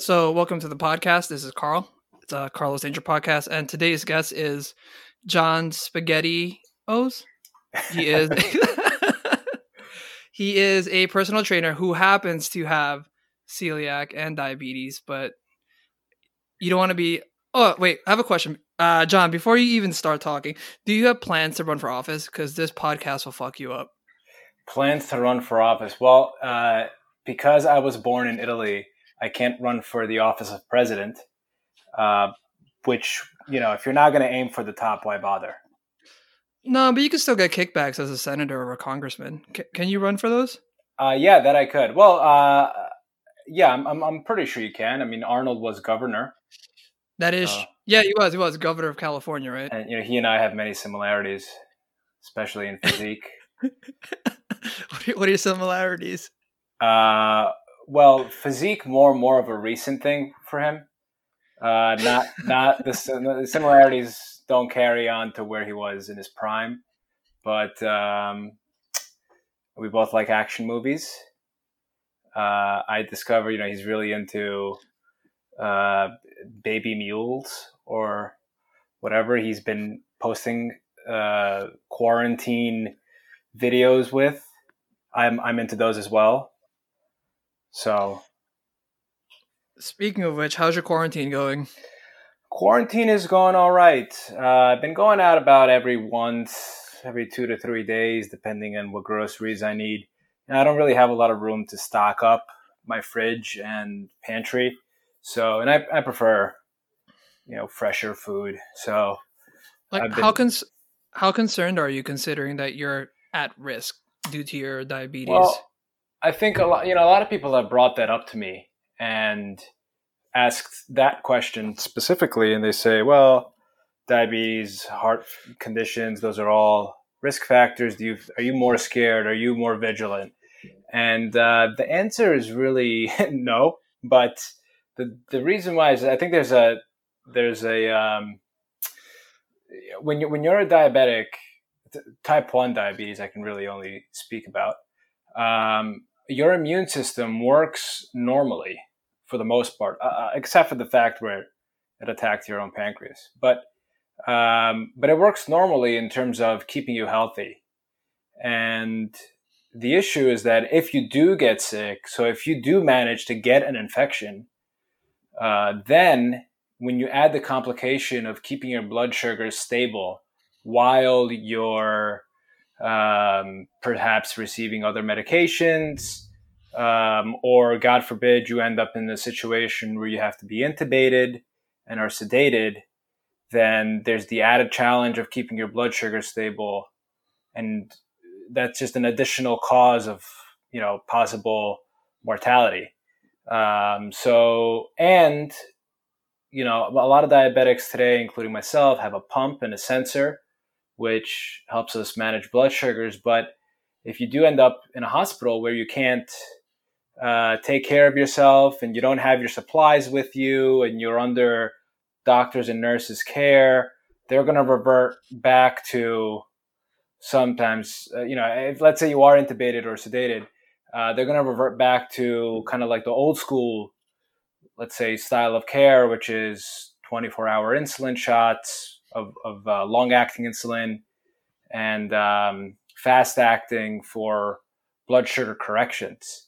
So, welcome to the podcast. This is Carl. It's a Carlos Danger podcast, and today's guest is John Spaghetti O's. He is he is a personal trainer who happens to have celiac and diabetes, but you don't want to be. Oh, wait, I have a question, uh, John. Before you even start talking, do you have plans to run for office? Because this podcast will fuck you up. Plans to run for office? Well, uh, because I was born in Italy I can't run for the office of president, uh, which, you know, if you're not going to aim for the top, why bother? No, but you can still get kickbacks as a senator or a congressman. C- can you run for those? Uh, yeah, that I could. Well, uh, yeah, I'm, I'm, I'm, pretty sure you can. I mean, Arnold was governor. That is, uh, yeah, he was. He was governor of California, right? And you know, he and I have many similarities, especially in physique. what, are, what are your similarities? Uh, well, physique more more of a recent thing for him. Uh, not not the, the, similarities don't carry on to where he was in his prime, but um, we both like action movies. Uh, I discover, you know, he's really into uh, baby mules or whatever he's been posting uh, quarantine videos with. I'm I'm into those as well. So, speaking of which, how's your quarantine going? Quarantine is going all right. Uh, I've been going out about every once, every two to three days, depending on what groceries I need. And I don't really have a lot of room to stock up my fridge and pantry. So, and I, I prefer, you know, fresher food. So, like been, how cons- how concerned are you considering that you're at risk due to your diabetes? Well, I think a lot, you know, a lot of people have brought that up to me and asked that question specifically, and they say, well, diabetes, heart conditions, those are all risk factors. Do you are you more scared? Are you more vigilant? And uh, the answer is really no. But the the reason why is I think there's a there's a um, when you when you're a diabetic, type one diabetes, I can really only speak about. Um, your immune system works normally for the most part, uh, uh, except for the fact where it attacked your own pancreas. But um, but it works normally in terms of keeping you healthy. And the issue is that if you do get sick, so if you do manage to get an infection, uh, then when you add the complication of keeping your blood sugar stable while you're um, perhaps receiving other medications, um, or God forbid, you end up in a situation where you have to be intubated and are sedated, then there's the added challenge of keeping your blood sugar stable. And that's just an additional cause of, you know, possible mortality. Um, so, and, you know, a lot of diabetics today, including myself, have a pump and a sensor which helps us manage blood sugars. But if you do end up in a hospital where you can't uh, take care of yourself and you don't have your supplies with you and you're under doctors and nurses' care, they're going to revert back to sometimes, uh, you know, if let's say you are intubated or sedated, uh, they're going to revert back to kind of like the old school, let's say, style of care, which is 24 hour insulin shots, of, of uh, long acting insulin and um, fast acting for blood sugar corrections.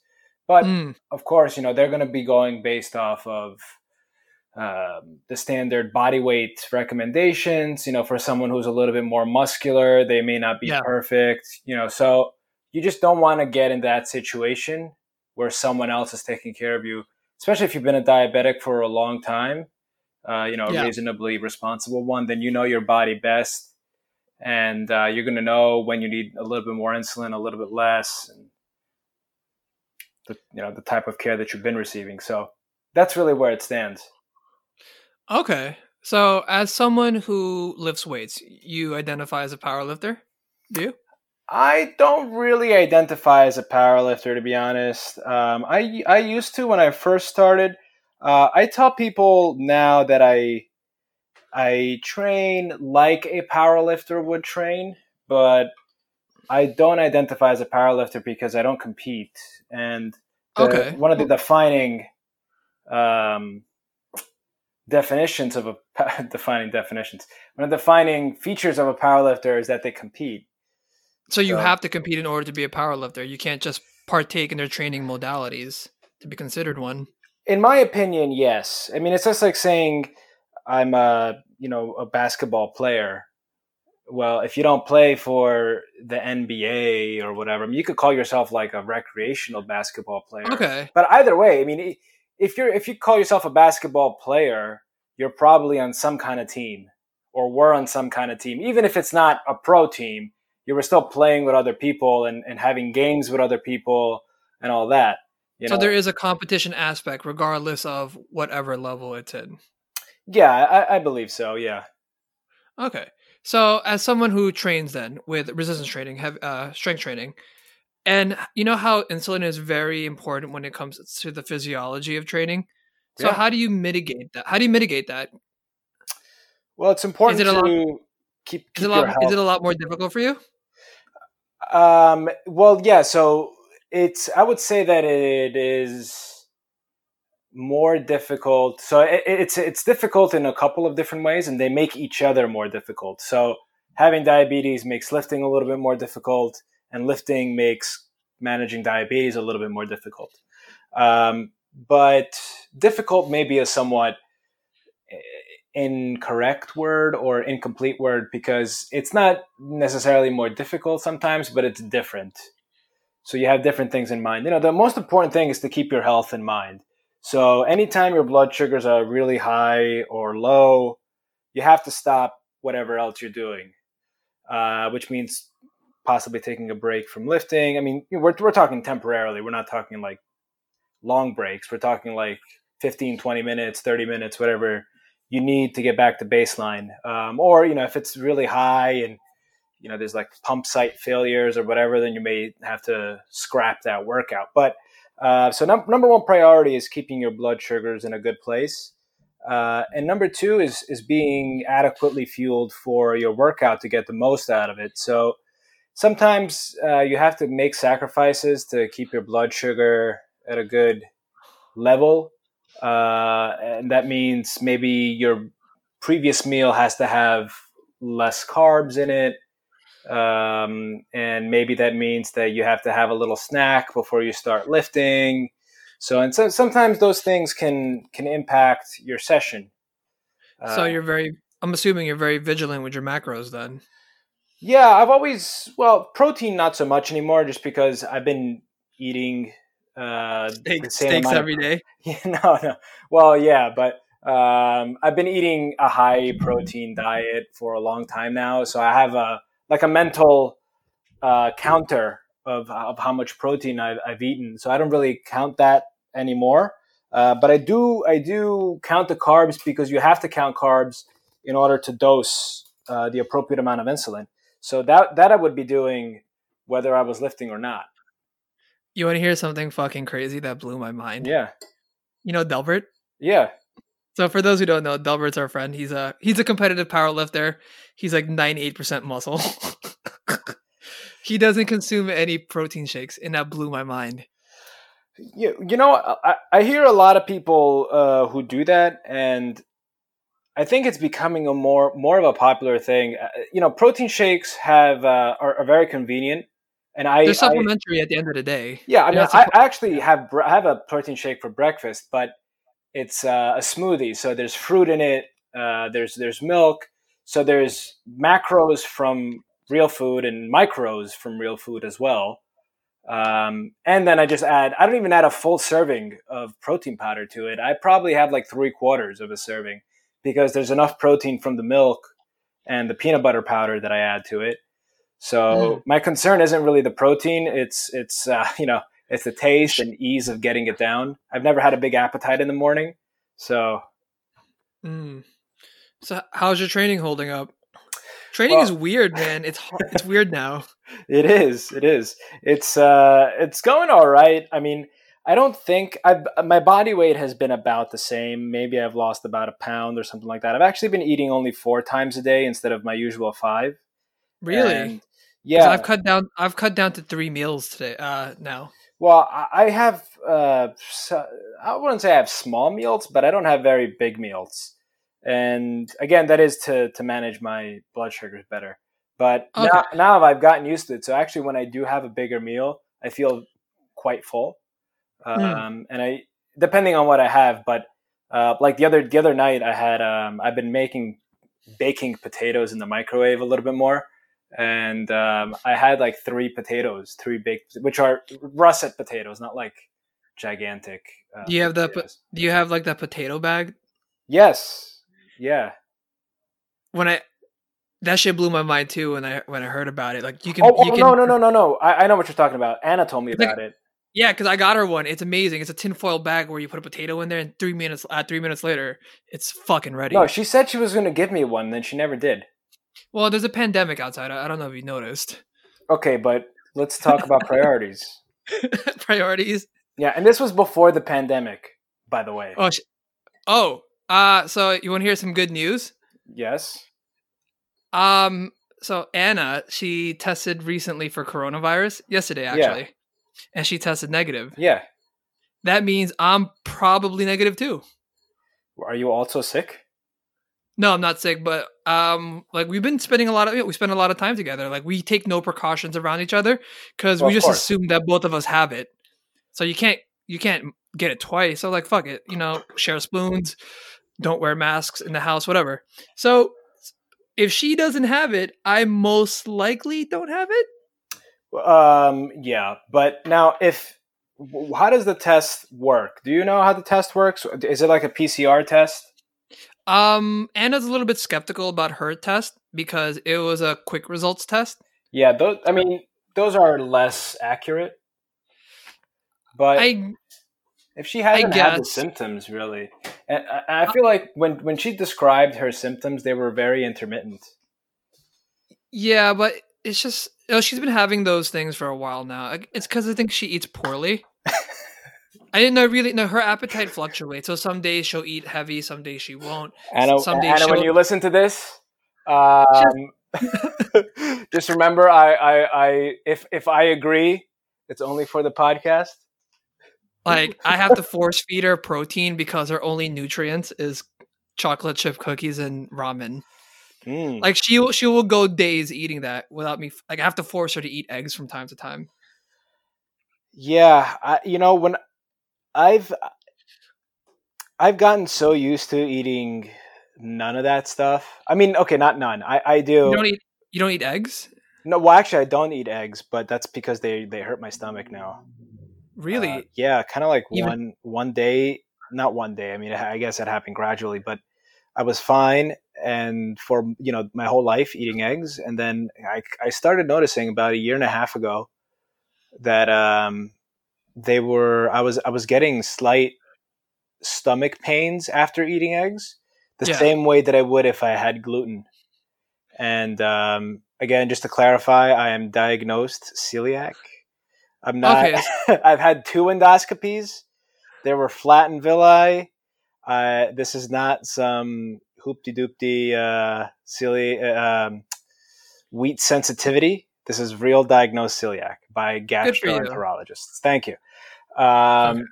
But mm. of course, you know, they're going to be going based off of um, the standard body weight recommendations. You know, for someone who's a little bit more muscular, they may not be yeah. perfect. You know, so you just don't want to get in that situation where someone else is taking care of you, especially if you've been a diabetic for a long time uh, you know, a yeah. reasonably responsible one, then you know your body best, and uh, you're going to know when you need a little bit more insulin, a little bit less, and the you know the type of care that you've been receiving. So that's really where it stands. Okay, so as someone who lifts weights, you identify as a power lifter, do you? I don't really identify as a power lifter, to be honest. Um, I I used to when I first started. Uh, I tell people now that I I train like a powerlifter would train, but I don't identify as a powerlifter because I don't compete. And the, okay. one of the defining um, definitions of a defining definitions. One of the defining features of a powerlifter is that they compete. So you so, have to compete in order to be a powerlifter. You can't just partake in their training modalities to be considered one. In my opinion, yes. I mean, it's just like saying I'm a you know a basketball player. Well, if you don't play for the NBA or whatever, I mean, you could call yourself like a recreational basketball player. Okay. But either way, I mean, if you're if you call yourself a basketball player, you're probably on some kind of team or were on some kind of team, even if it's not a pro team. You were still playing with other people and, and having games with other people and all that. You so know? there is a competition aspect, regardless of whatever level it's in. Yeah, I, I believe so. Yeah. Okay. So, as someone who trains then with resistance training, have uh, strength training, and you know how insulin is very important when it comes to the physiology of training. So, yeah. how do you mitigate that? How do you mitigate that? Well, it's important it to lot, keep. keep is, it lot, is, it a lot, more difficult for you? Um. Well, yeah. So it's. I would say that it is more difficult. So it, it's it's difficult in a couple of different ways, and they make each other more difficult. So having diabetes makes lifting a little bit more difficult, and lifting makes managing diabetes a little bit more difficult. Um, but difficult may be a somewhat eh, incorrect word or incomplete word because it's not necessarily more difficult sometimes, but it's different. So you have different things in mind. You know, the most important thing is to keep your health in mind. So anytime your blood sugars are really high or low, you have to stop whatever else you're doing, uh, which means possibly taking a break from lifting. I mean, we're, we're talking temporarily. We're not talking like long breaks. We're talking like 15, 20 minutes, 30 minutes, whatever you need to get back to baseline. Um, or, you know, if it's really high and, you know, there's like pump site failures or whatever, then you may have to scrap that workout. But uh, so num- number one priority is keeping your blood sugars in a good place. Uh, and number two is is being adequately fueled for your workout to get the most out of it. So sometimes uh, you have to make sacrifices to keep your blood sugar at a good level, uh, and that means maybe your previous meal has to have less carbs in it um, and maybe that means that you have to have a little snack before you start lifting. So, and so, sometimes those things can can impact your session. So uh, you're very. I'm assuming you're very vigilant with your macros then. Yeah, I've always well protein not so much anymore, just because I've been eating uh, Steak, steaks every day. Yeah, no, no. Well, yeah, but um, I've been eating a high protein diet for a long time now, so I have a like a mental uh, counter of, of how much protein I've, I've, eaten. So I don't really count that anymore. Uh, but I do I do count the carbs because you have to count carbs in order to dose uh, the appropriate amount of insulin. So that that I would be doing whether I was lifting or not. You want to hear something fucking crazy that blew my mind? Yeah. You know Delbert? Yeah. So for those who don't know, Delbert's our friend. He's a he's a competitive power lifter. He's like 98% muscle. he doesn't consume any protein shakes, and that blew my mind. You, you know, I, I hear a lot of people uh, who do that, and I think it's becoming a more more of a popular thing. Uh, you know, protein shakes have uh, are, are, very convenient, and I they're supplementary I, at the end of the day. Yeah, I mean, I, I, actually have I have a protein shake for breakfast, but it's uh, a smoothie. So there's fruit in it. Uh, there's there's milk. So there's macros from real food and micros from real food as well. Um, and then I just add. I don't even add a full serving of protein powder to it. I probably have like three quarters of a serving because there's enough protein from the milk and the peanut butter powder that I add to it. So mm. my concern isn't really the protein. It's it's uh, you know it's the taste and ease of getting it down. I've never had a big appetite in the morning, so. Mm. So how's your training holding up? Training well, is weird, man. It's it's weird now. It is. It is. It's uh, it's going all right. I mean, I don't think I've my body weight has been about the same. Maybe I've lost about a pound or something like that. I've actually been eating only four times a day instead of my usual five. Really? And yeah. I've cut down. I've cut down to three meals today. Uh, now. Well, I I have. Uh, I wouldn't say I have small meals, but I don't have very big meals. And again, that is to to manage my blood sugars better. But Okay. now, now I've gotten used to it. So actually, when I do have a bigger meal, I feel quite full. Um, And I, depending on what I have, but uh, like the other the other night, I had um, I've been making baking potatoes in the microwave a little bit more, and um, I had like three potatoes, three baked, which are russet potatoes, not like gigantic. Uh, Do you have the potatoes. Do you have like that potato bag? Yes. Yeah. When I that shit blew my mind too when I when I heard about it. Like you can, Oh, oh, you can no, no, no, no, no. I, I know what you're talking about. Anna told me It's like- about it. Yeah, because I got her one. It's amazing. It's a tinfoil bag where you put a potato in there, and three minutes uh, three minutes later, it's fucking ready. No, she said she was going to give me one, then she never did. well, there's a pandemic outside. I I don't know if you noticed. Okay, but let's talk about priorities. Priorities. Yeah, and this was before the pandemic, by the way. Oh, sh- oh. Uh, so you want to hear some good news? Yes. Um, so Anna, she tested recently for coronavirus yesterday, Yeah. actually, and she tested negative. Yeah. That means I'm probably negative too. Are you also sick? No, I'm not sick, but um, like we've been spending a lot of we spend a lot of time together. Like we take no precautions around each other because Well, we just assume that both of us have it. So you can't you can't get it twice. So like fuck it, you know, share spoons, don't wear masks in the house, whatever. So if she doesn't have it, I most likely don't have it. Um, yeah, but now if how does the test work? Do you know how the test works? Is it like a PCR test? Um, Anna's a little bit skeptical about her test because it was a quick results test. Yeah, those I mean, those are less accurate. But I if she hasn't had the symptoms really, and I, I feel like when when she described her symptoms, they were very intermittent. Yeah, but it's just oh, she's been having those things for a while now. It's because I think she eats poorly. I didn't know really. No, her appetite fluctuates. So some days she'll eat heavy, some days she won't. Anna, Some days Anna when you listen to this, um, just remember, I, I, I, if if I agree, it's only for the podcast. Like I have to force feed her protein because her only nutrients is chocolate chip cookies and ramen. Mm. Like she will, she will go days eating that without me. Like I have to force her to eat eggs from time to time. Yeah, I, you know when I've I've gotten so used to eating none of that stuff. I mean, okay, not none. I I do. You don't eat. You don't eat eggs. no, well, actually, I don't eat eggs, but that's because they they hurt my stomach now. Really? Uh, yeah, kind of like Even- one one day, not one day. I mean, I guess it happened gradually, but I was fine, and for you know my whole life eating eggs, and then I I started noticing about a year and a half ago that um they were I was I was getting slight stomach pains after eating eggs, the Yeah. same way that I would if I had gluten. And um, again, just to clarify, I am diagnosed celiac. I'm not. Okay. I've had two endoscopies. They were flat and villi. Uh, this is not some hoopty doopty uh, celi- uh, um, wheat sensitivity. This is real diagnosed celiac by gastroenterologists. Thank you. Um, Okay.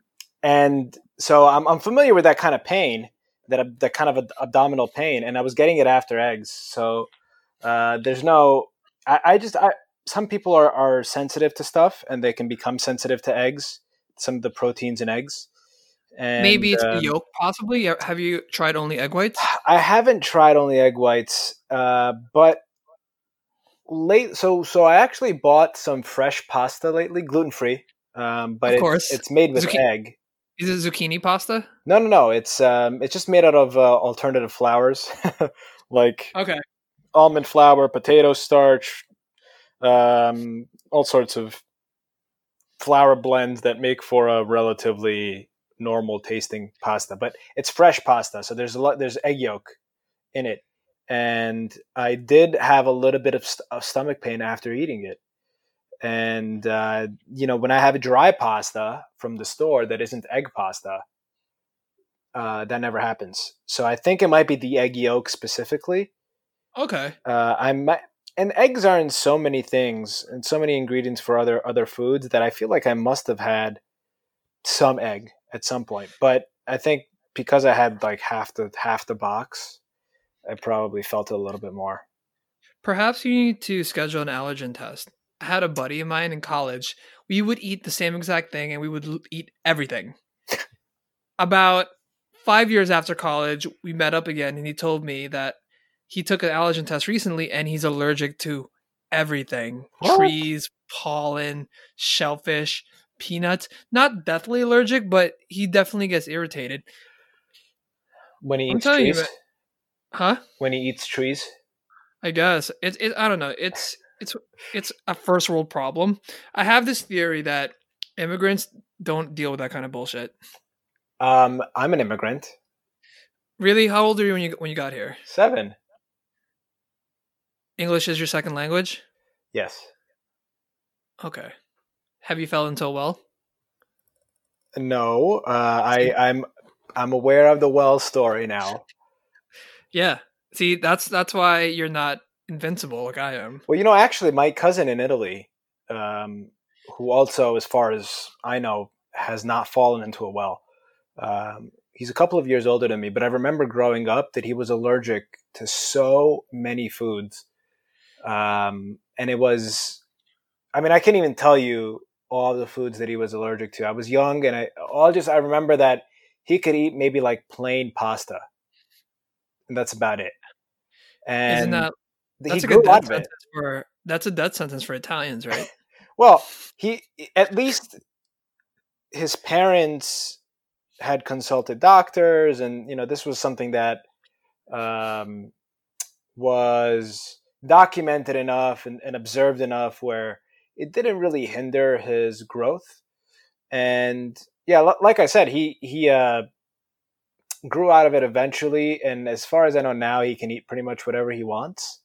And so I'm, I'm familiar with that kind of pain, that that kind of ab- abdominal pain, and I was getting it after eggs. So uh, there's no. I, I just I some people are, are sensitive to stuff and they can become sensitive to eggs, some of the proteins in eggs. And, Maybe it's um, the yolk. Possibly. Have you tried only egg whites? I haven't tried only egg whites, uh, but late. So so I actually bought some fresh pasta lately, gluten free. Um, but Of it's, course. it's made with Zucchi- egg. Is it zucchini pasta? No, no, no. It's um, it's just made out of uh, alternative flours, like Okay. almond flour, potato starch, um, all sorts of flour blends that make for a relatively normal tasting pasta. But it's fresh pasta, so there's a lot. There's egg yolk in it, and I did have a little bit of, st- of stomach pain after eating it. And uh, you know, when I have a dry pasta from the store that isn't egg pasta, uh, that never happens. So I think it might be the egg yolk specifically Okay. uh, I might, and eggs are in so many things and so many ingredients for other other foods that I feel like I must have had some egg at some point. But I think because I had like half the half the box, I probably felt it a little bit more. Perhaps you need to schedule an allergen test. I had a buddy of mine in college. We would eat the same exact thing and we would eat everything. About five years after college, we met up again and he told me that he took an allergen test recently and he's allergic to everything what? trees, pollen, shellfish, peanuts. Not deathly allergic, but he definitely gets irritated. When he eats trees? You, huh? When he eats trees? I guess. It's it, I don't know. It's it's it's a first world problem. I have this theory that immigrants don't deal with that kind of bullshit. Um, I'm an immigrant. Really? How old are you when you when you got here? Seven. English is your second language? Yes. Okay. Have you fell into a well? No. Uh, I I'm I'm aware of the well story now. Yeah. See, that's that's why you're not invincible like I am. Well, you know, actually, my cousin in Italy, um, who also, as far as I know, has not fallen into a well. Um, he's a couple of years older than me, but I remember growing up that he was allergic to so many foods, um, and it was, I mean, I can't even tell you all the foods that he was allergic to. I was young, and I all just I remember that he could eat maybe like plain pasta, and that's about it. And Isn't that that's a good death sentence for that's a death sentence for Italians, right? well, he at least his parents had consulted doctors, and you know this was something that um, was documented enough and, and observed enough where it didn't really hinder his growth. And yeah, like I said, he he uh, grew out of it eventually, and as far as I know now, he can eat pretty much whatever he wants.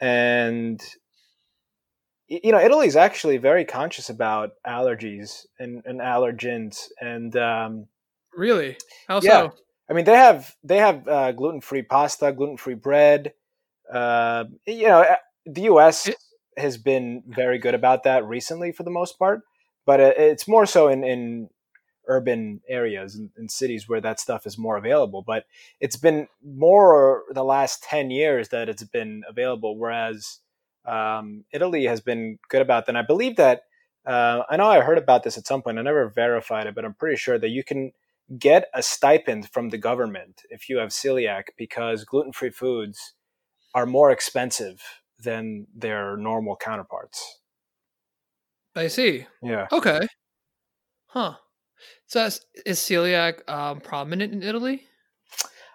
And you know, Italy is actually very conscious about allergies and, and allergens, and um, really, how yeah. so? I mean, they have they have uh, gluten free pasta, gluten free bread. Uh, you know, the U.S. Has been very good about that recently, for the most part, but it's more so in in urban areas and, and, cities where that stuff is more available. But it's been more the last 10 years that it's been available, whereas um, Italy has been good about that. And I believe that, uh, I know I heard about this at some point, I never verified it, but I'm pretty sure that you can get a stipend from the government if you have celiac because gluten free foods are more expensive than their normal counterparts. I see. Yeah. Okay. Huh. So is, celiac um, prominent in Italy?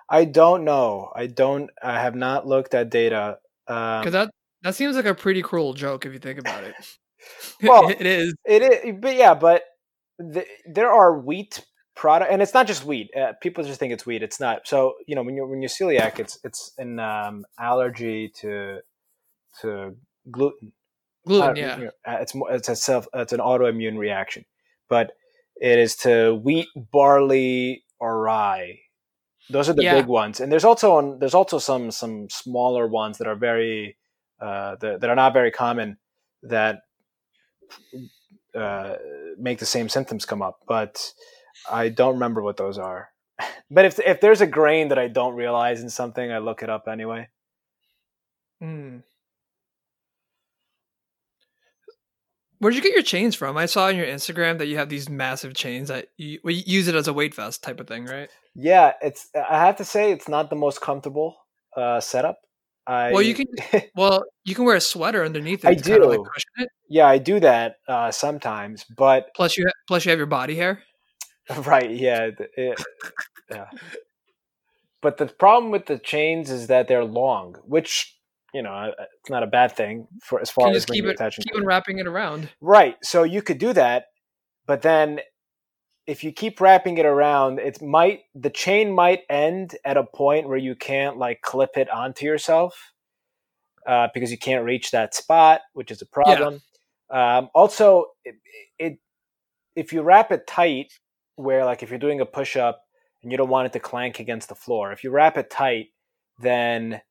I don't know. I don't. I have not looked at data. Because um, that that seems like a pretty cruel joke if you think about it. well, it is. It is. But yeah, but the, there are wheat product, and it's not just wheat. Uh, people just think it's wheat. It's not. So you know, when you when you're celiac, it's it's an um, allergy to to gluten. Gluten, uh, yeah. You know, it's more. It's a self. It's an autoimmune reaction, but it is to wheat, barley, or rye. Those are the yeah. big ones, and there's also on there's also some some smaller ones that are very uh, that, that are not very common that uh, make the same symptoms come up. But I don't remember what those are. but if if there's a grain that I don't realize in something, I look it up anyway. Hmm. Where'd you get your chains from? I saw on your Instagram that you have these massive chains that you, well, you use it as a weight vest type of thing, right? Yeah, it's. I have to say, it's not the most comfortable uh, setup. I, well, you can. well, you can wear a sweater underneath it. I do. Like yeah, I do that uh, sometimes, but plus you plus you have your body hair. Right. Yeah. It, yeah. But the problem with the chains is that they're long, which you know, it's not a bad thing for as far as keep it, keep on wrapping it around. Right. So you could do that, but then if you keep wrapping it around, it might the chain might end at a point where you can't like clip it onto yourself uh, because you can't reach that spot, which is a problem. Yeah. Um, also, it, it if you wrap it tight, where like if you're doing a push up and you don't want it to clank against the floor, if you wrap it tight, then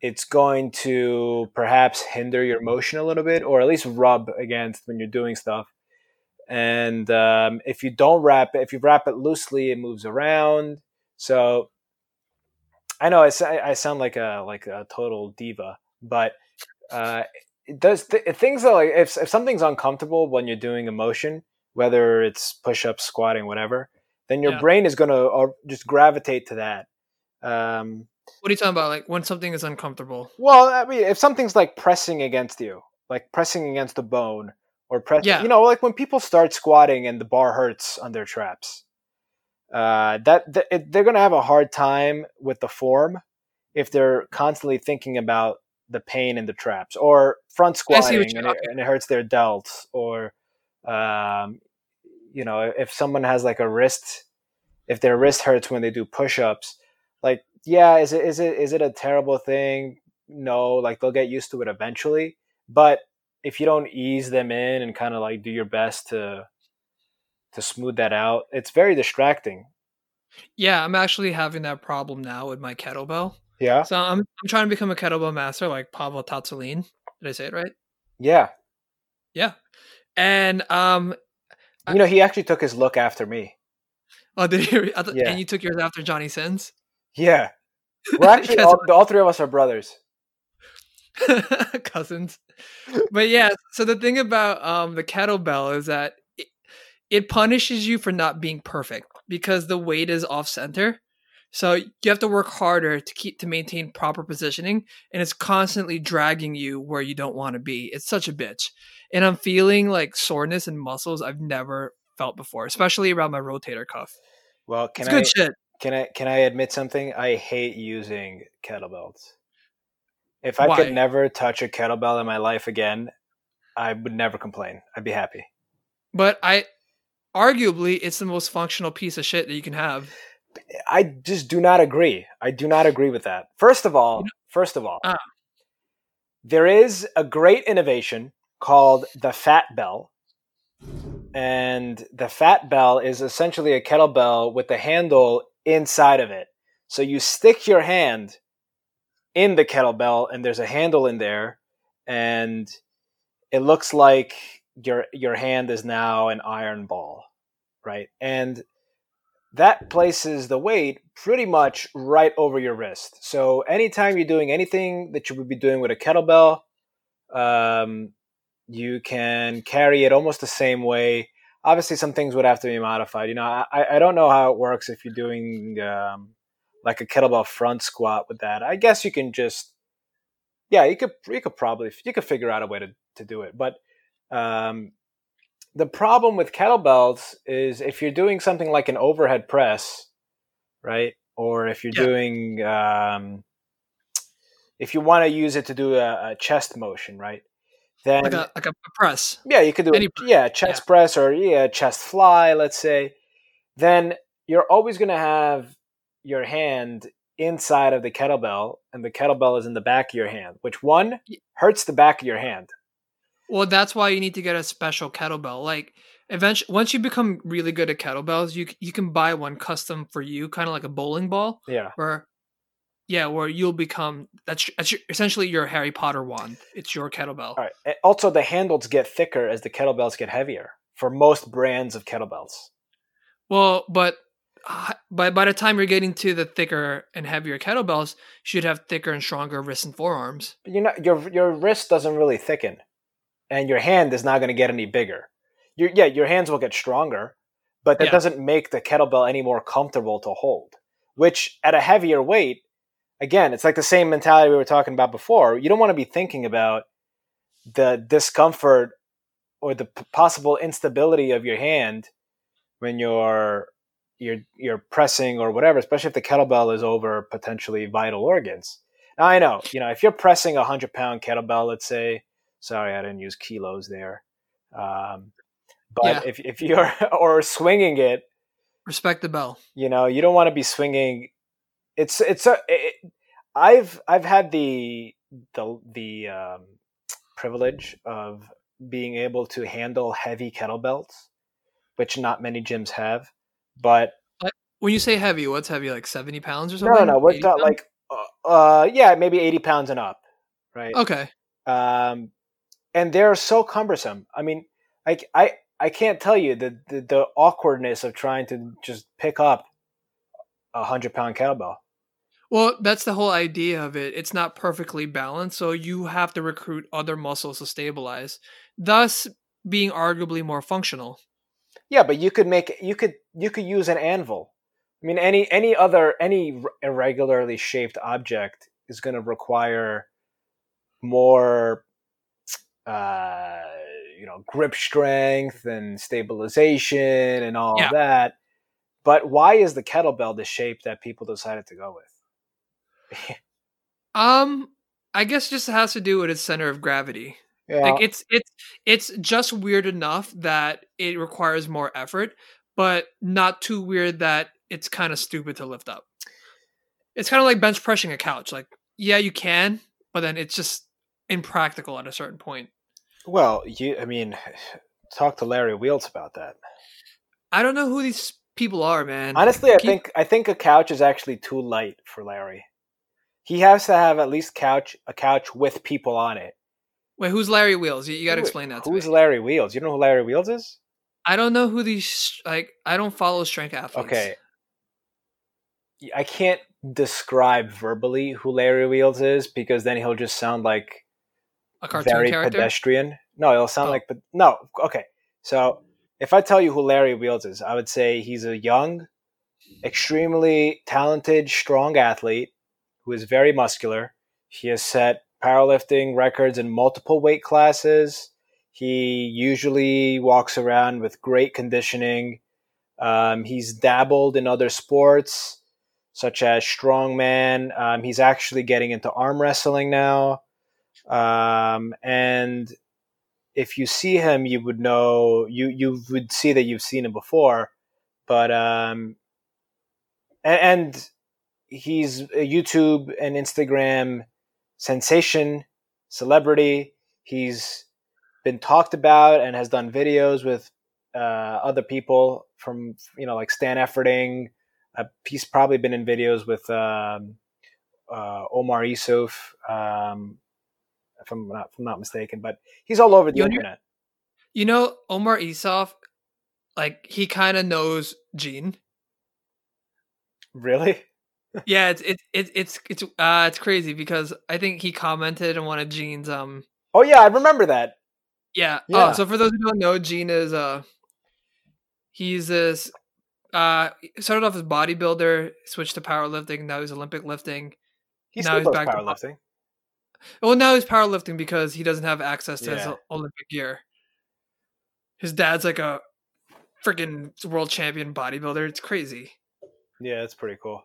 it's going to perhaps hinder your motion a little bit, or at least rub against when you're doing stuff. And um, if you don't wrap it, if you wrap it loosely, it moves around. So I know I, I sound like a like a total diva, but uh, it does th- things that like if if something's uncomfortable when you're doing a motion, whether it's push up, squatting, whatever, then your Yeah. brain is going to uh, just gravitate to that. Um, What are you talking about? Like when something is uncomfortable? well, I mean, if something's like pressing against you, like pressing against the bone, or press, Yeah. you know, like when people start squatting and the bar hurts on their traps, uh, that, it, they're going to have a hard time with the form if they're constantly thinking about the pain in the traps, or front I see what squatting and it, and it hurts their delts, or um, you know, if someone has like a wrist, if their wrist hurts when they do push-ups, like yeah, is it is it is it a terrible thing? No, like they'll get used to it eventually. But if you don't ease them in and kind of like do your best to to smooth that out, it's very distracting. Yeah, I'm actually having that problem now with my kettlebell. Yeah, So I'm I'm trying to become a kettlebell master like Pavel Tsatsouline. Did I say it right? yeah. Yeah. And um You know, he actually took his look after me. oh did I th- Yeah. and you took yours after Johnny Sins? Yeah, we're actually all, all three of us are brothers. cousins. But yeah, so the thing about um the kettlebell is that it, it punishes you for not being perfect because the weight is off center. So you have to work harder to keep to maintain proper positioning and it's constantly dragging you where you don't want to be. It's such a bitch. And I'm feeling like soreness and muscles I've never felt before, especially around my rotator cuff. Well, can It's I good shit. can I can I admit something? I hate using kettlebells. If I Why? could never touch a kettlebell in my life again, I would never complain. I'd be happy. But I arguably it's the most functional piece of shit that you can have. I just do not agree. I do not agree with that. First of all, first of all, Ah. there is a great innovation called the Fat Bell. And the Fat Bell is essentially a kettlebell with the handle inside of it. So you stick your hand in the kettlebell and there's a handle in there and it looks like your your hand is now an iron ball, right? And that places the weight pretty much right over your wrist. So anytime you're doing anything that you would be doing with a kettlebell, um, you can carry it almost the same way. Obviously, some things would have to be modified. You know, I, I don't know how it works if you're doing um, like a kettlebell front squat with that. I guess you can just, yeah, you could you could probably you could figure out a way to to do it. But um, the problem with kettlebells is if you're doing something like an overhead press, right? Or if you're Yeah. doing, um, if you want to use it to do a, a chest motion, right? Then Like a like a press. yeah, you could do any a, yeah chest press or yeah chest fly, let's say. Then you're always going to have your hand inside of the kettlebell, and the kettlebell is in the back of your hand, which one hurts the back of your hand. Well, that's why you need to get a special kettlebell. Like eventually once you become really good at kettlebells, you you can buy one custom for you, kind of like a bowling ball Yeah. where yeah, where you'll become that's, that's your, essentially your Harry Potter wand. It's your kettlebell. All right. And Also, the handles get thicker as the kettlebells get heavier for most brands of kettlebells. Well, but uh, by by the time you're getting to the thicker and heavier kettlebells, you should have thicker and stronger wrists and forearms. But you know, your your wrist doesn't really thicken, and your hand is not going to get any bigger. Your, yeah, your hands will get stronger, but that Yeah. doesn't make the kettlebell any more comfortable to hold. Which, at a heavier weight, again, it's like the same mentality we were talking about before. You don't want to be thinking about the discomfort or the p- possible instability of your hand when you're you're you're pressing or whatever, especially if the kettlebell is over potentially vital organs. Now I know, you know, if you're pressing a hundred pound kettlebell, let's say, sorry, I didn't use kilos there, um, but Yeah. if if you're or swinging it, Respect the bell. you know, you don't want to be swinging. It's it's a. It, I've I've had the the the um, privilege of being able to handle heavy kettlebells, which not many gyms have. But When you say heavy, what's heavy? Like seventy pounds or something? no, no. We're 80 ta- pounds? like Uh, uh, yeah, maybe eighty pounds and up, right? Okay. Um, and they're so cumbersome. I mean, I I I can't tell you the the, the awkwardness of trying to just pick up a hundred pound kettlebell. Well, that's the whole idea of it. It's not perfectly balanced, so you have to recruit other muscles to stabilize, thus being arguably more functional. Yeah, but you could make you could you could use an anvil. I mean, any any other any irregularly shaped object is going to require more, uh, you know, grip strength and stabilization and all Yeah. that. But why is the kettlebell the shape that people decided to go with? Um, I guess just has to do with its center of gravity. Yeah, Like it's it's it's just weird enough that it requires more effort, but not too weird that it's kind of stupid to lift up. It's kind of like bench pressing a couch. Like, yeah, you can, but then it's just impractical at a certain point. Well, you. I mean, talk to Larry Wheels about that. I don't know who these people are, man. Honestly, I Keep- think I think a couch is actually too light for Larry. He has to have at least couch a couch with people on it. Wait, who's Larry Wheels? You, you got to explain that to Who's me. Larry Wheels? You know who Larry Wheels is? I don't know who these like. I don't follow strength athletes. Okay. I can't describe verbally who Larry Wheels is because then he'll just sound like a cartoon very character. pedestrian. No, it'll sound Oh. like but no. Okay, so if I tell you who Larry Wheels is, I would say he's a young, extremely talented, strong athlete who is very muscular. He has set powerlifting records in multiple weight classes. He usually walks around with great conditioning. Um, he's dabbled in other sports such as strongman. Um, he's actually getting into arm wrestling now. Um, and if you see him, you would know you you would see that you've seen him before. But um, and, and he's a YouTube and Instagram sensation, celebrity. He's been talked about and has done videos with uh, other people from you know like Stan Efferding. Uh, he's probably been in videos with um, uh, Omar Isuf, um, if I'm not if I'm not mistaken. But he's all over the You know- internet. You know, Omar Isuf, like he kind of knows Gene. Really? yeah, it's it's it's it's it's uh it's crazy because I think he commented on one of Gene's um Oh yeah, I remember that. yeah. Yeah. Oh, so for those who don't know, Gene is uh he's this uh started off as bodybuilder, switched to powerlifting, now he's Olympic lifting. He Now still he's back to powerlifting. Well, now he's powerlifting because he doesn't have access to his Olympic gear. His dad's like a freaking world champion bodybuilder. It's crazy. Yeah, it's pretty cool.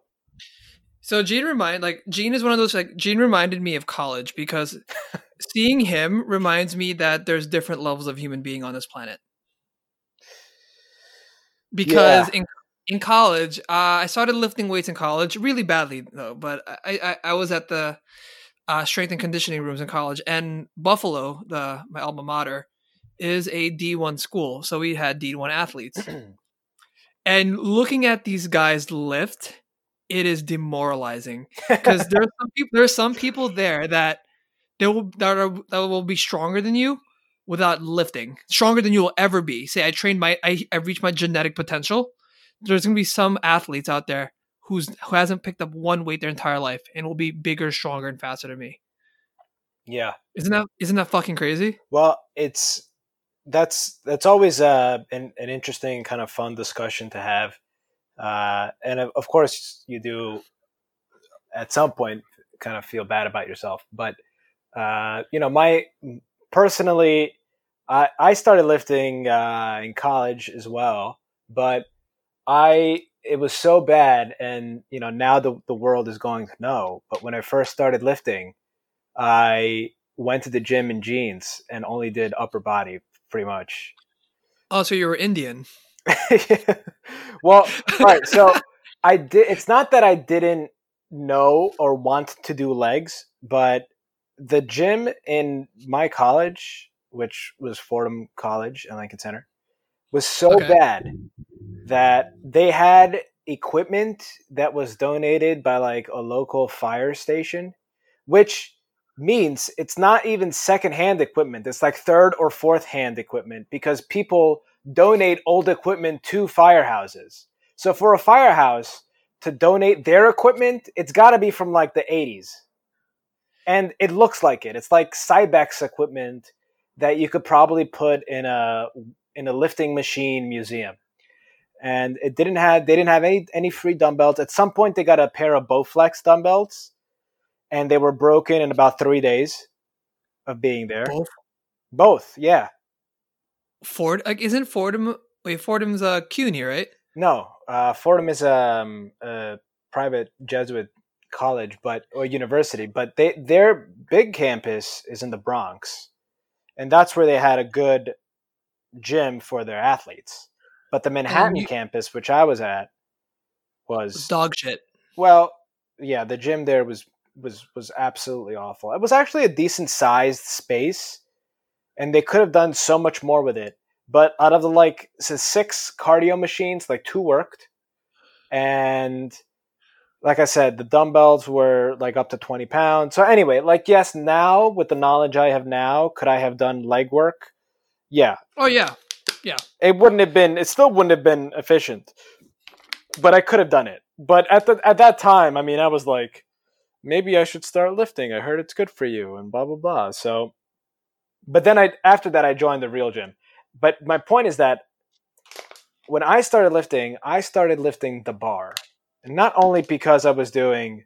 So Gene remind like Gene is one of those like Gene reminded me of college because seeing him reminds me that there's different levels of human being on this planet. Because in in college, uh, I started lifting weights in college really badly though, but I I, I was at the uh, strength and conditioning rooms in college, and Buffalo, the my alma mater, is a D one school, so we had D one athletes. and looking at these guys lift, it is demoralizing. Because there are some people there are some people there that they will that are that will be stronger than you without lifting. Stronger than you will ever be. Say i trained my i, I reached my genetic potential. There's going to be some athletes out there who's who hasn't picked up one weight their entire life and will be bigger stronger and faster than me yeah. isn't that isn't that fucking crazy Well, it's that's that's always uh, an an interesting kind of fun discussion to have, uh, and of, of course you do at some point kind of feel bad about yourself. But uh, you know, my personally, I I started lifting uh, in college as well, but I it was so bad, and you know now the the world is going to know. But when I first started lifting, I went to the gym in jeans and only did upper body pretty much. oh so you were indian well, right. So I did. It's not that I didn't know or want to do legs, but the gym in my college, which was Fordham College in Lincoln Center, was so Okay. bad that they had equipment that was donated by like a local fire station, which means it's not even secondhand equipment. It's like third or fourth hand equipment because people donate old equipment to firehouses. So for a firehouse to donate their equipment, it's got to be from like the 80s. And it looks like it. It's like Cybex equipment that you could probably put in a in a lifting machine museum. And it didn't have they didn't have any any free dumbbells. At some point they got a pair of Bowflex dumbbells and they were broken in about 3 days of being there. Both. Both, yeah. Ford like isn't Fordham wait Fordham's uh CUNY right? No, uh, Fordham is um, a private Jesuit college, but or university, but they their big campus is in the Bronx, and that's where they had a good gym for their athletes. But the Manhattan you- campus, which I was at, was dog shit. well, yeah, the gym there was was was absolutely awful. It was actually a decent sized space, and they could have done so much more with it. But out of the like so six cardio machines, like two worked, and like I said, the dumbbells were like up to twenty pounds. So anyway, like yes, now with the knowledge I have now, could I have done leg work? Yeah, Oh yeah. It wouldn't have been it still wouldn't have been efficient but i could have done it. But at the at that time i mean i was like maybe i should start lifting. I heard it's good for you and blah blah blah. So but then i after that i joined the real gym. But my point is that when i started lifting i started lifting the bar. And not only because i was doing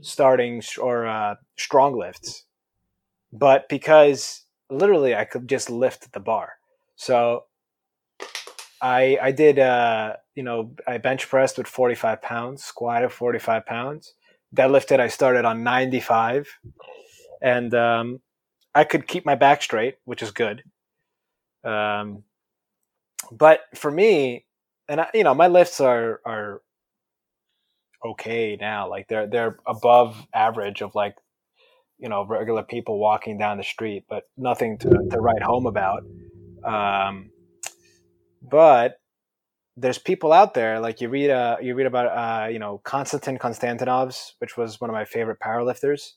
starting or uh, strong lifts but because literally i could just lift the bar. So I I did uh you know I bench pressed with 45 pounds, squatted 45 pounds, deadlifted I started on 95, and um, I could keep my back straight, which is good. Um, but for me, and I, you know my lifts are are okay now, like they're they're above average of like you know regular people walking down the street, but nothing to to write home about. Um, but there's people out there like you read uh you read about uh you know Konstantin Konstantinovs, which was one of my favorite powerlifters.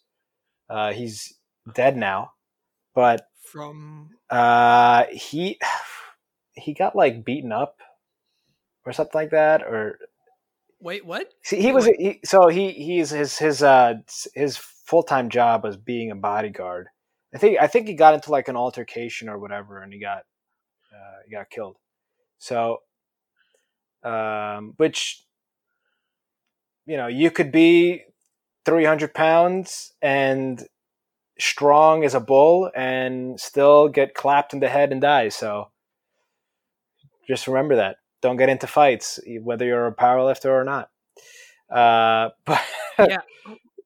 Uh, he's dead now, but From uh, he he got like beaten up or something like that, or wait, what? See, he was he, so he he's his his uh his full time job was being a bodyguard. I think I think he got into like an altercation or whatever, and he got uh, he got killed. So, um, which you know, you could be three hundred pounds and strong as a bull, and still get clapped in the head and die. So, just remember that. Don't get into fights, whether you're a powerlifter or not. Uh, but yeah.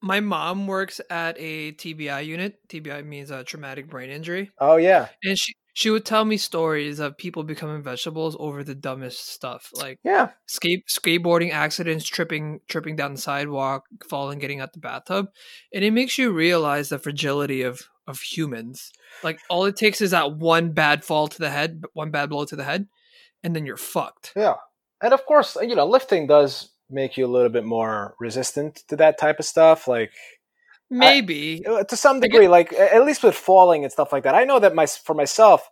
My mom works at a TBI unit. TBI means a traumatic brain injury. oh yeah, And she she would tell me stories of people becoming vegetables over the dumbest stuff, like yeah, skate skateboarding accidents, tripping tripping down the sidewalk, falling, getting out the bathtub, and it makes you realize the fragility of of humans. Like all it takes is that one bad fall to the head, one bad blow to the head, and then you're fucked. yeah. And of course, you know, lifting does make you a little bit more resistant to that type of stuff. Like Maybe uh, to some degree, like at least with falling and stuff like that. I know that my for myself,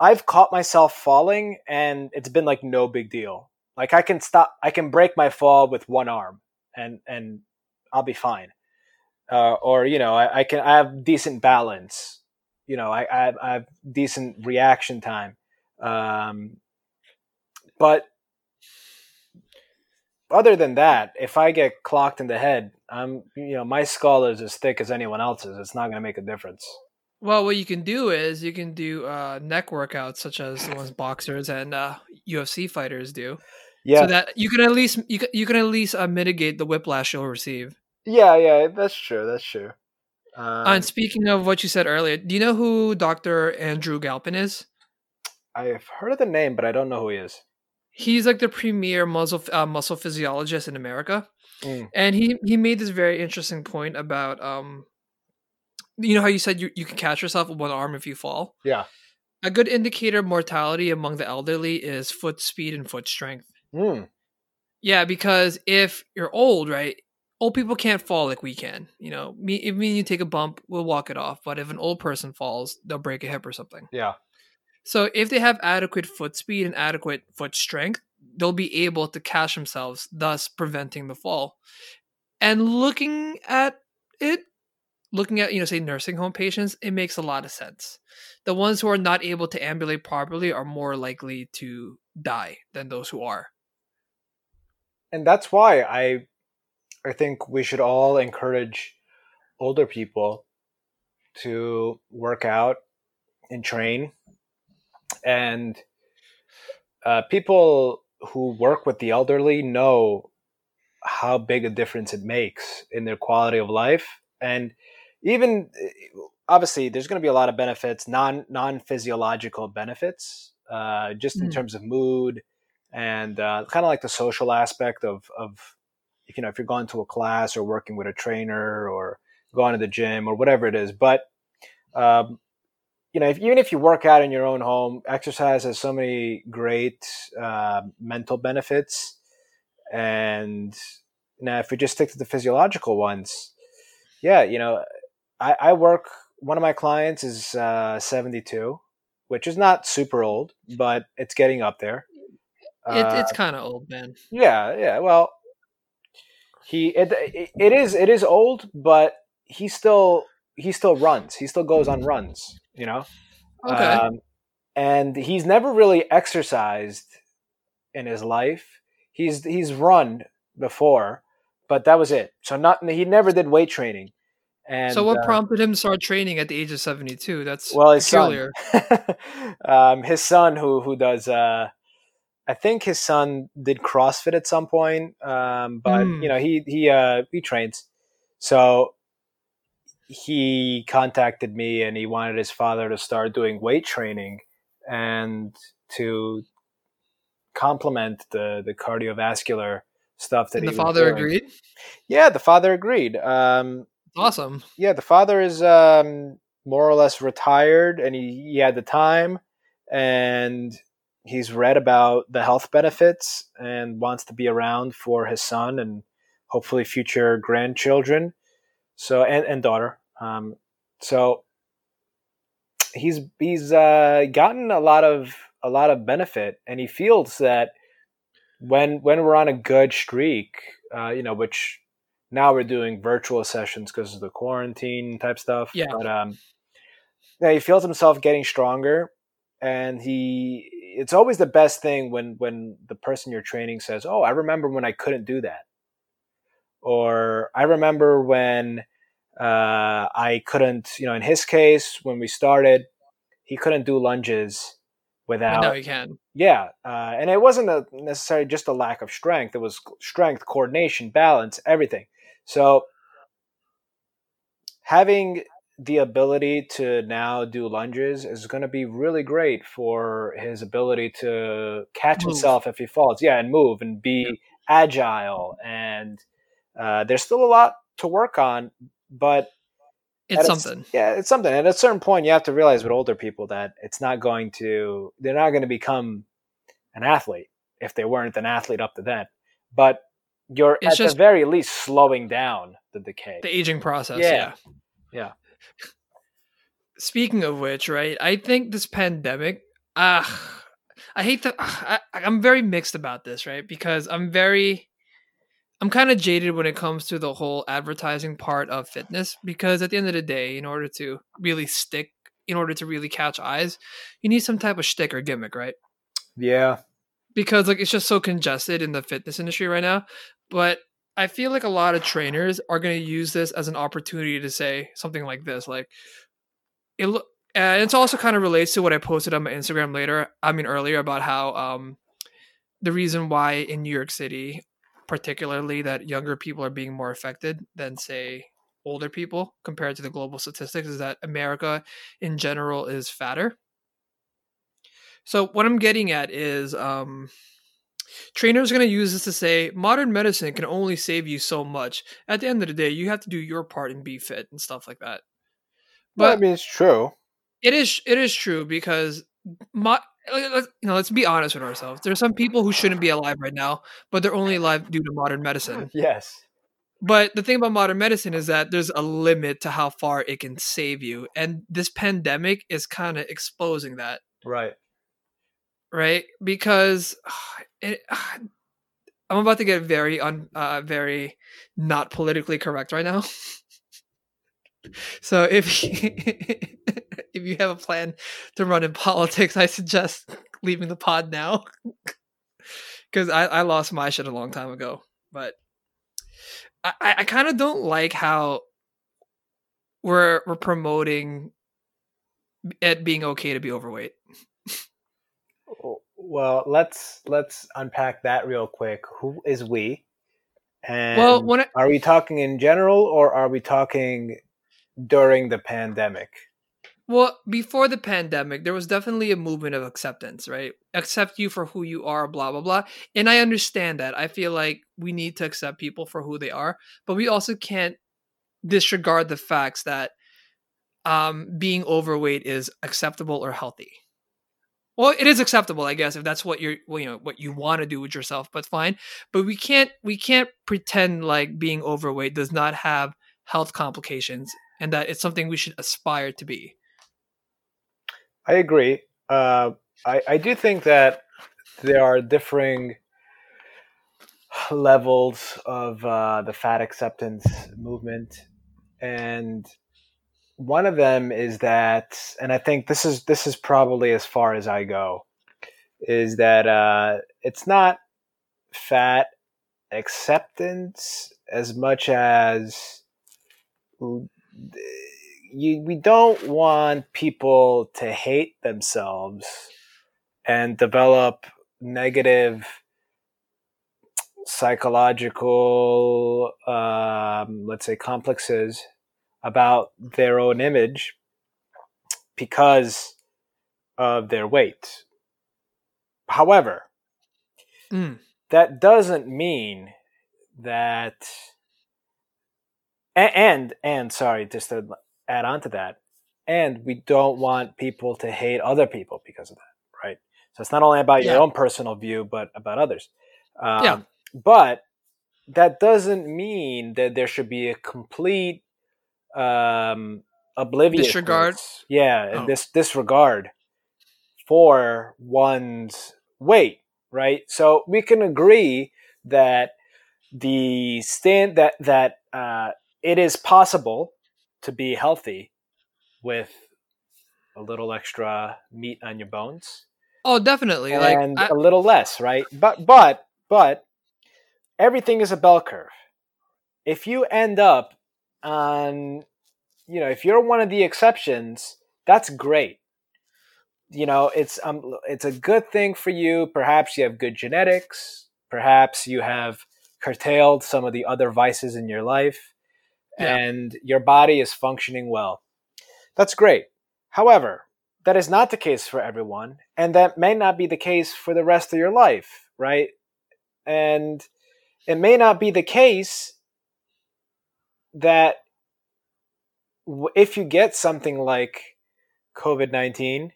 I've caught myself falling, and it's been like no big deal. Like I can stop, I can break my fall with one arm, and and I'll be fine. Uh, or you know, I, I can I have decent balance. You know, I I have, I have decent reaction time. Um, but other than that, if I get clocked in the head, I'm you know my skull is as thick as anyone else's. It's not going to make a difference. Well, what you can do is you can do uh, neck workouts, such as the ones boxers and uh, UFC fighters do, Yeah, so that you can at least you can, you can at least uh, mitigate the whiplash you'll receive. yeah, yeah. That's true. That's true. Um, Uh, and speaking of what you said earlier, do you know who Dr. Andrew Galpin is? I've heard of the name, but I don't know who he is. He's like the premier muscle uh, muscle physiologist in America, Mm. and he he made this very interesting point about um, you know how you said you you can catch yourself with one arm if you fall. Yeah. A good indicator of mortality among the elderly is foot speed and foot strength. Hmm. Yeah, because if you're old, right? Old people can't fall like we can. You know, me if me and you take a bump, we'll walk it off. But if an old person falls, they'll break a hip or something. Yeah. So if they have adequate foot speed and adequate foot strength, they'll be able to catch themselves, thus preventing the fall. And looking at it, looking at, you know, say nursing home patients, it makes a lot of sense. The ones who are not able to ambulate properly are more likely to die than those who are. And that's why I I think we should all encourage older people to work out and train and uh, people who work with the elderly know how big a difference it makes in their quality of life and even obviously there's going to be a lot of benefits non non physiological benefits uh, just in Mm. terms of mood and uh, kind of like the social aspect of of you know if you're going to a class or working with a trainer or going to the gym or whatever it is but um, you know if, even if you work out in your own home exercise has so many great uh, mental benefits and now if we just stick to the physiological ones yeah you know i, I work one of my clients is uh, 72 which is not super old but it's getting up there It, Uh, it's kind of old, man. yeah, yeah. Well, he it, it it is it is old, but he still he still runs. He still goes on runs. You know. Okay. Um, and he's never really exercised in his life. He's he's run before, but that was it. So not he never did weight training. And so what uh, prompted him to start training at the age of 72? That's well, his peculiar. son, um, his son who who does. Uh, I think his son did CrossFit at some point, um, but Hmm. you know he he uh, he trains. So he contacted me and he wanted his father to start doing weight training and to complement the the cardiovascular stuff that And he the father agreed. Yeah, the father agreed. Um, Awesome. yeah, the father is um, more or less retired, and he, he had the time, and he's read about the health benefits and wants to be around for his son and hopefully future grandchildren. So and and daughter. Um, so he's he's uh, gotten a lot of a lot of benefit, and he feels that when when we're on a good streak, uh, you know, which now we're doing virtual sessions because of the quarantine type stuff. Yeah. But um, yeah, he feels himself getting stronger, and he. It's always the best thing when when the person you're training says, "Oh, I remember when I couldn't do that," or "I remember when uh, I couldn't." You know, in his case, when we started, he couldn't do lunges without now you can. yeah, uh, and it wasn't a necessarily just a lack of strength. It was strength, coordination, balance, everything. So having the ability to now do lunges is going to be really great for his ability to catch Move. himself if he falls. Yeah, and move and be agile. And uh, there's still a lot to work on, but It's at a- something. yeah, it's something. At a certain point, you have to realize with older people that it's not going to, they're not going to become an athlete if they weren't an athlete up to then. But you're It's at just- the very least slowing down the decay. The aging process. Yeah. Yeah. Yeah. Speaking of which, right? I think this pandemic. Ah, I hate that. I, I'm very mixed about this, right? Because I'm very. I'm kind of jaded when it comes to the whole advertising part of fitness because at the end of the day, in order to really stick, in order to really catch eyes, you need some type of shtick or gimmick, right? yeah. because like it's just so congested in the fitness industry right now. But I feel like a lot of trainers are going to use this as an opportunity to say something like this, like it. lo- And it's also kind of relates to what I posted on my Instagram later. I mean earlier about how um the reason why in New York City, particularly, that younger people are being more affected than say older people compared to the global statistics is that America in general is fatter. So what I'm getting at is um trainers are going to use this to say modern medicine can only save you so much. At the end of the day, you have to do your part and be fit and stuff like that. Well, I But mean, it's true. it is it is true because mo- let's, you know, let's be honest with ourselves. There's some people who shouldn't be alive right now, but they're only alive due to modern medicine. Yes. But the thing about modern medicine is that there's a limit to how far it can save you, and this pandemic is kind of exposing that. Right. Right, because it, I'm about to get very un, uh, very not politically correct right now. so if if you have a plan to run in politics, I suggest leaving the pod now because I, I lost my shit a long time ago. But I, I kind of don't like how we're we're promoting it being okay to be overweight. Oh, well, let's let's unpack that real quick. Who is we? And well, I, are we talking in general or are we talking during the pandemic? Well, before the pandemic, there was definitely a movement of acceptance, right? Accept you for who you are, blah, blah, blah. And I understand that. I feel like we need to accept people for who they are, but we also can't disregard the facts that um, being overweight is acceptable or healthy. Well, it is acceptable, I guess, if that's what you're, well, you know, what you want to do with yourself. But fine. But we can't, we can't pretend like being overweight does not have health complications, and that it's something we should aspire to be. I agree. Uh, I, I do think that there are differing levels of uh, the fat acceptance movement, and one of them is that, and I think this is this is probably as far as I go, is that uh, it's not fat acceptance as much as you, we don't want people to hate themselves and develop negative psychological, um, let's say, complexes about their own image because of their weight. However, mm. that doesn't mean that and, and and sorry just to add on to that. And we don't want people to hate other people because of that, right? So it's not only about yeah. your own personal view, but about others. Um, yeah. But that doesn't mean that there should be a complete um, oblivious disregard. Yeah, oh. this disregard for one's weight, right? So we can agree that the stand that that uh, it is possible to be healthy with a little extra meat on your bones. Oh, definitely. And like I, a little less, right? But but but everything is a bell curve. If you end up on you know, if you're one of the exceptions, that's great. You know, it's um it's a good thing for you. Perhaps you have good genetics, perhaps you have curtailed some of the other vices in your life yeah. and your body is functioning well. That's great. However, that is not the case for everyone, and that may not be the case for the rest of your life, right? And it may not be the case that if you get something like COVID 19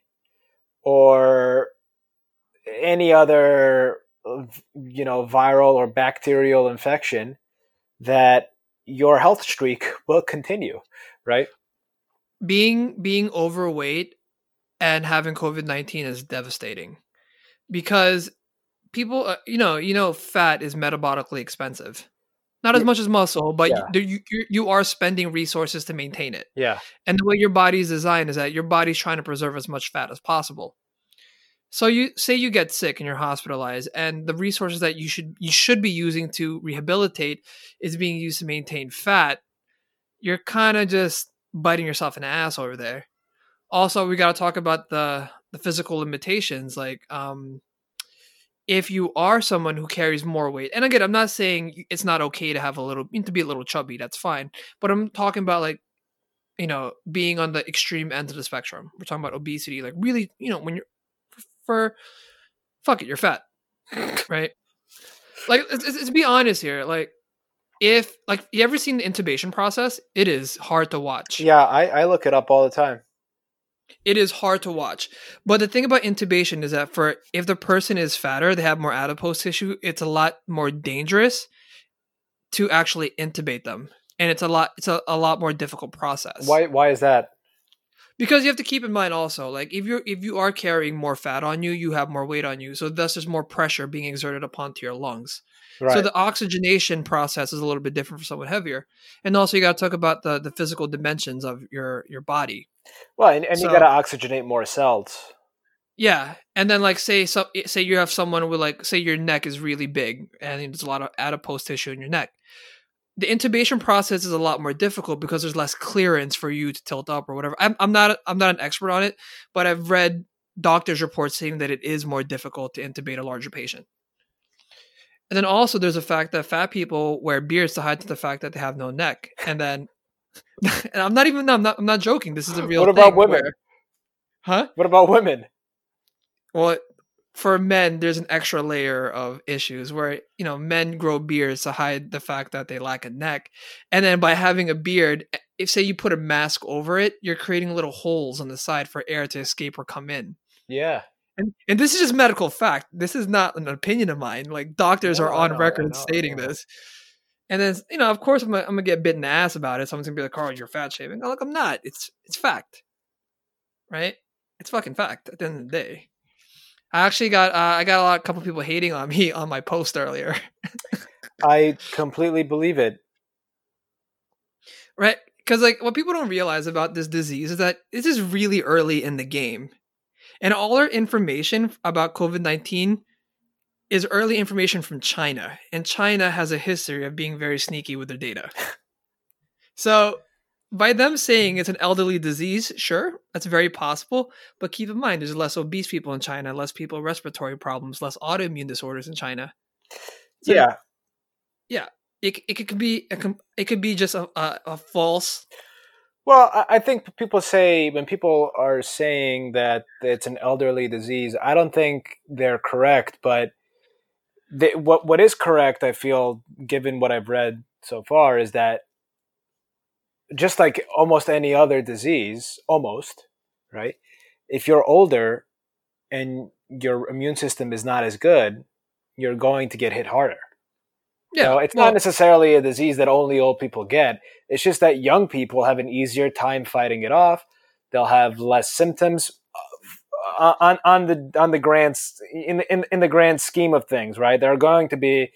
or any other uh, you know viral or bacterial infection that your health streak will continue, right? Being being overweight and having COVID-19 is devastating because people uh, you know, you know fat is metabolically expensive. Not as much as muscle, but yeah. you, you you are spending resources to maintain it. Yeah. And the way your body is designed is that your body's trying to preserve as much fat as possible. So you say you get sick and you're hospitalized, and the resources that you should you should be using to rehabilitate is being used to maintain fat. You're kind of just biting yourself in the ass over there. Also, we got to talk about the the physical limitations. Like, um, if you are someone who carries more weight, and again, I'm not saying it's not okay to have a little to be a little chubby. That's fine, but I'm talking about like you know being on the extreme end of the spectrum. We're talking about obesity, like really, you know, when you're for fuck it, you're fat, right? Like, let's, be honest here. Like, if like you ever seen the intubation process, it is hard to watch. Yeah, I, I look it up all the time. It is hard to watch. But the thing about intubation is that for if the person is fatter, they have more adipose tissue, it's a lot more dangerous to actually intubate them. And it's a lot it's a, a lot more difficult process. Why why is that? Because you have to keep in mind also, like if you're if you are carrying more fat on you, you have more weight on you. So thus there's more pressure being exerted upon to your lungs. Right. So the oxygenation process is a little bit different for someone heavier. And also you gotta talk about the, the physical dimensions of your your body. well, and, and so- you got to oxygenate more cells. Yeah, and then like say so say you have someone with like say your neck is really big and there's a lot of adipose tissue in your neck. The intubation process is a lot more difficult because there's less clearance for you to tilt up or whatever. I'm I'm not I'm not an expert on it, but I've read doctors' reports saying that it is more difficult to intubate a larger patient. And then also there's the fact that fat people wear beards to hide to the fact that they have no neck. And then and I'm not even I'm not I'm not joking. This is a real What about women? where- huh? What about women? Well, for men, there's an extra layer of issues where you know men grow beards to hide the fact that they lack a neck, and then by having a beard, eh, if say you put a mask over it, you're creating little holes on the side for air to escape or come in. Yeah. And, and this is just medical fact. This is not an opinion of mine. Like doctors No, are on I record I stating this. And then you know, of course, I'm gonna, I'm gonna get bitten the ass about it. Someone's gonna be like, "Carl, you're fat shaving. I'm like, I'm not. It's it's fact, right? It's fucking fact. At the end of the day, I actually got uh, I got a lot, a couple people hating on me on my post earlier, I completely believe it. right? Because like what people don't realize about this disease is that this is really early in the game, and all our information about COVID nineteen is early information from China, and China has a history of being very sneaky with their data. so, by them saying it's an elderly disease, sure, that's very possible. But keep in mind, there's less obese people in China, less people with respiratory problems, less autoimmune disorders in China. So yeah. it it could be a, it could be just a, a, a false. Well, I, I think people say when people are saying that it's an elderly disease, I don't think they're correct. But they, what what is correct, I feel, given what I've read so far, is that just like almost any other disease, almost right, if you're older and your immune system is not as good, you're going to get hit harder. Yeah, So it's well, not necessarily a disease that only old people get. It's just that young people have an easier time fighting it off. They'll have less symptoms uh, on on the on the grand in in in the grand scheme of things, right? There are going to be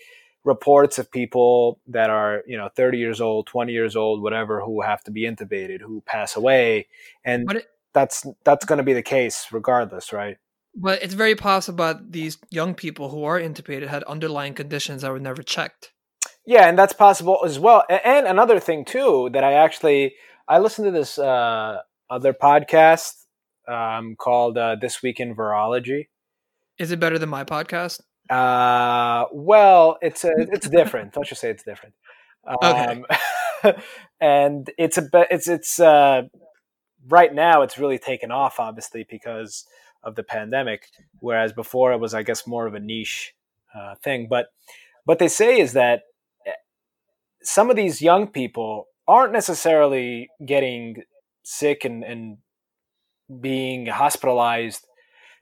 reports of people that are you know 30 years old 20 years old whatever who have to be intubated who pass away and it- that's that's going to be the case regardless right But it's very possible that these young people who are intubated had underlying conditions that were never checked. Yeah, and that's possible as well. And another thing too that I actually I listened to this uh, other podcast um, called uh, This Week in Virology. Is it better than my podcast? Uh, well, it's a, it's different. Let's just say it's different. Okay. Um, and it's a it's it's uh, right now it's really taken off, obviously because of the pandemic. Whereas before it was, I guess, more of a niche uh, thing. But what they say is that eh, some of these young people aren't necessarily getting sick and, and being hospitalized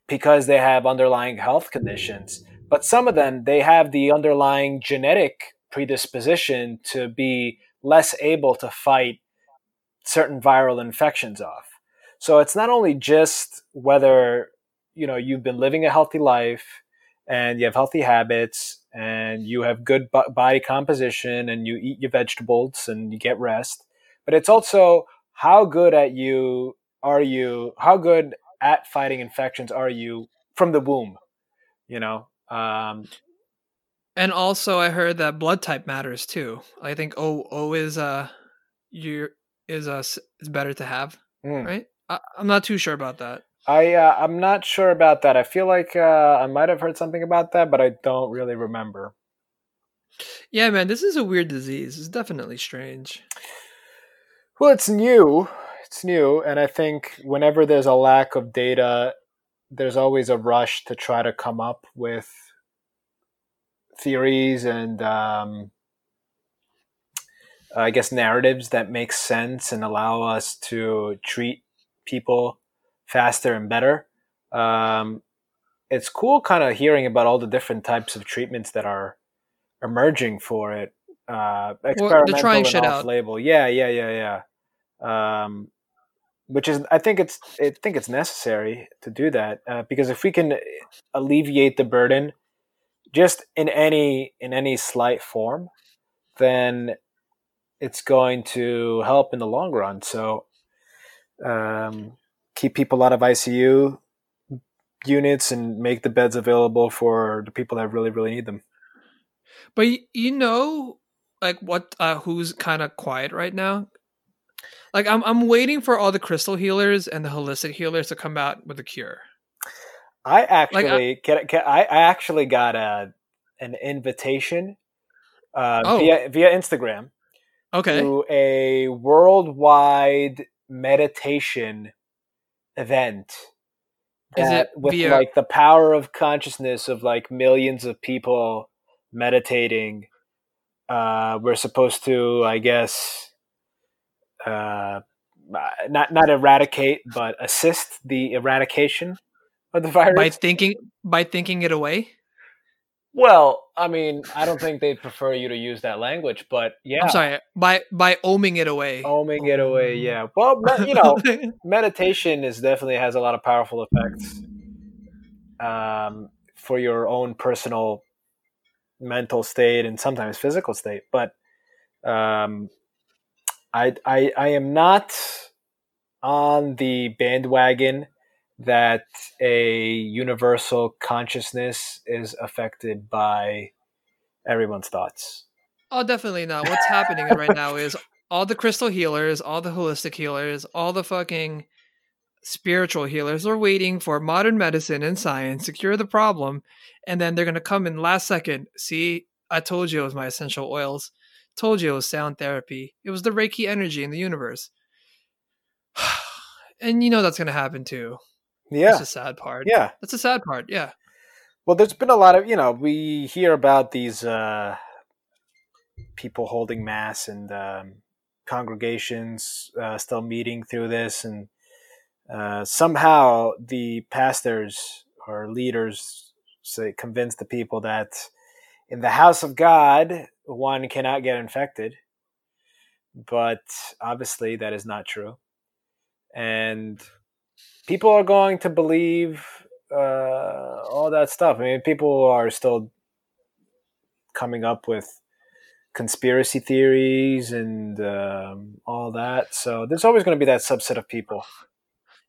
because they have underlying health conditions but some of them they have the underlying genetic predisposition to be less able to fight certain viral infections off. So it's not only just whether you know you've been living a healthy life and you have healthy habits and you have good bo- body composition and you eat your vegetables and you get rest but it's also how good at you are you how good at fighting infections are you from the womb you know um, And also, I heard that blood type matters too. I think O O is uh, you is uh s- is better to have, mm. right? I, I'm not too sure about that. I uh, I'm not sure about that. I feel like uh, I might have heard something about that, but I don't really remember. Yeah, man, this is a weird disease. It's definitely strange. Well, it's new. It's new, and I think whenever there's a lack of data, there's always a rush to try to come up with theories and um, I guess narratives that make sense and allow us to treat people faster and better. Um, it's cool, kind of hearing about all the different types of treatments that are emerging for it. Uh, experimental trying and shit out. off-label. Yeah, yeah, yeah, yeah. Um, which is, I think it's, I think it's necessary to do that uh, because if we can alleviate the burden, just in any in any slight form, then it's going to help in the long run. So, um, keep people out of ICU units and make the beds available for the people that really, really need them. But you know, like what? Uh, who's kind of quiet right now? Like I'm, I'm waiting for all the crystal healers and the holistic healers to come out with a cure. I actually can, can, I, I actually got a an invitation uh, Oh. via via Instagram Okay. to a worldwide meditation event Is that it with via- like the power of consciousness of like millions of people meditating uh we're supposed to i guess uh not not eradicate but assist the eradication of the virus By thinking, by thinking it away. well i mean i don't think they'd prefer you to use that language but yeah I'm sorry. By by oming it away. oming it away yeah well you know meditation is definitely has a lot of powerful effects um, for your own personal mental state and sometimes physical state. But um, I, I I am not on the bandwagon that a universal consciousness is affected by everyone's thoughts. Oh, definitely not. What's happening right now is all the crystal healers, all the holistic healers, all the fucking spiritual healers are waiting for modern medicine and science to cure the problem, and then they're gonna come in last second. See, I told you it was my essential oils. Told you it was sound therapy. It was the Reiki energy in the universe. and you know that's gonna happen too. Yeah, That's a sad part. yeah. That's a sad part. Yeah. Well, there's been a lot of you know we hear about these uh, people holding mass and um, congregations uh, still meeting through this, and uh, somehow the pastors or leaders say convince the people that in the house of God one cannot get infected, but obviously that is not true, and people are going to believe uh, all that stuff. I mean, people are still coming up with conspiracy theories and um, all that. So there's always going to be that subset of people.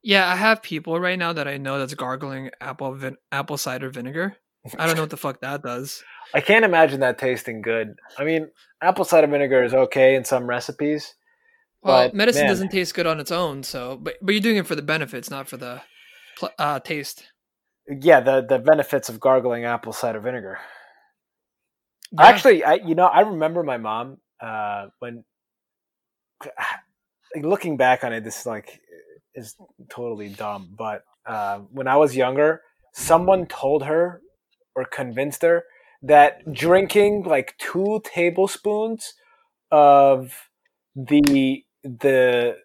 Yeah, I have people right now that I know that's gargling apple vin- apple cider vinegar. I don't know what the fuck that does. I can't imagine that tasting good. I mean, apple cider vinegar is okay in some recipes. Well, But, medicine man. doesn't taste good on its own, so but but you're doing it for the benefits, not for the uh, taste. Yeah, the the benefits of gargling apple cider vinegar. Yeah. Actually, I you know I remember my mom uh, when looking back on it, this is like is totally dumb. But uh, when I was younger, someone told her or convinced her that drinking like two tablespoons of the the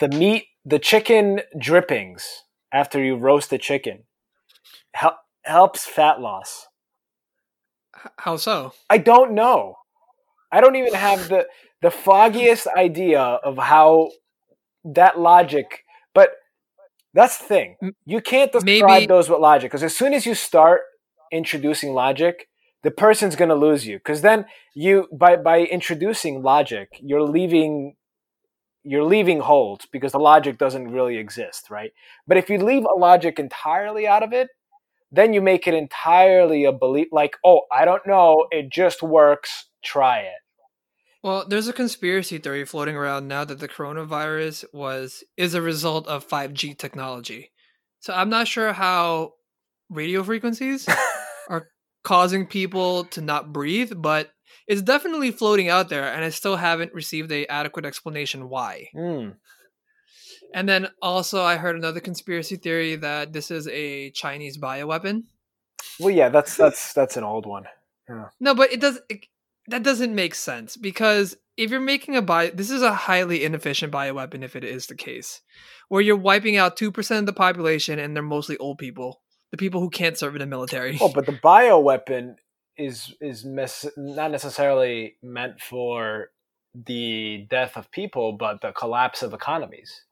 the meat the chicken drippings after you roast the chicken hel- helps fat loss. How so? I don't know. I don't even have the the foggiest idea of how that logic. But that's the thing. You can't describe maybe- those with logic because as soon as you start introducing logic, the person's going to lose you. Because then you by by introducing logic, you're leaving you're leaving holes because the logic doesn't really exist, right? But if you leave a logic entirely out of it, then you make it entirely a belief like, oh, I don't know, it just works, try it. Well, there's a conspiracy theory floating around now that the coronavirus was is a result of 5G technology. So I'm not sure how radio frequencies are causing people to not breathe, but it's definitely floating out there, and I still haven't received a adequate explanation why. Hmm. And then also, I heard another conspiracy theory that this is a Chinese bioweapon. Well, yeah, that's that's that's an old one. No, but it does. It, that doesn't make sense because if you're making a bio, this is a highly inefficient bioweapon if it is the case, where you're wiping out two percent of the population and they're mostly old people, the people who can't serve in the military. Oh, but the bioweapon is is mes- not necessarily meant for the death of people, but the collapse of economies.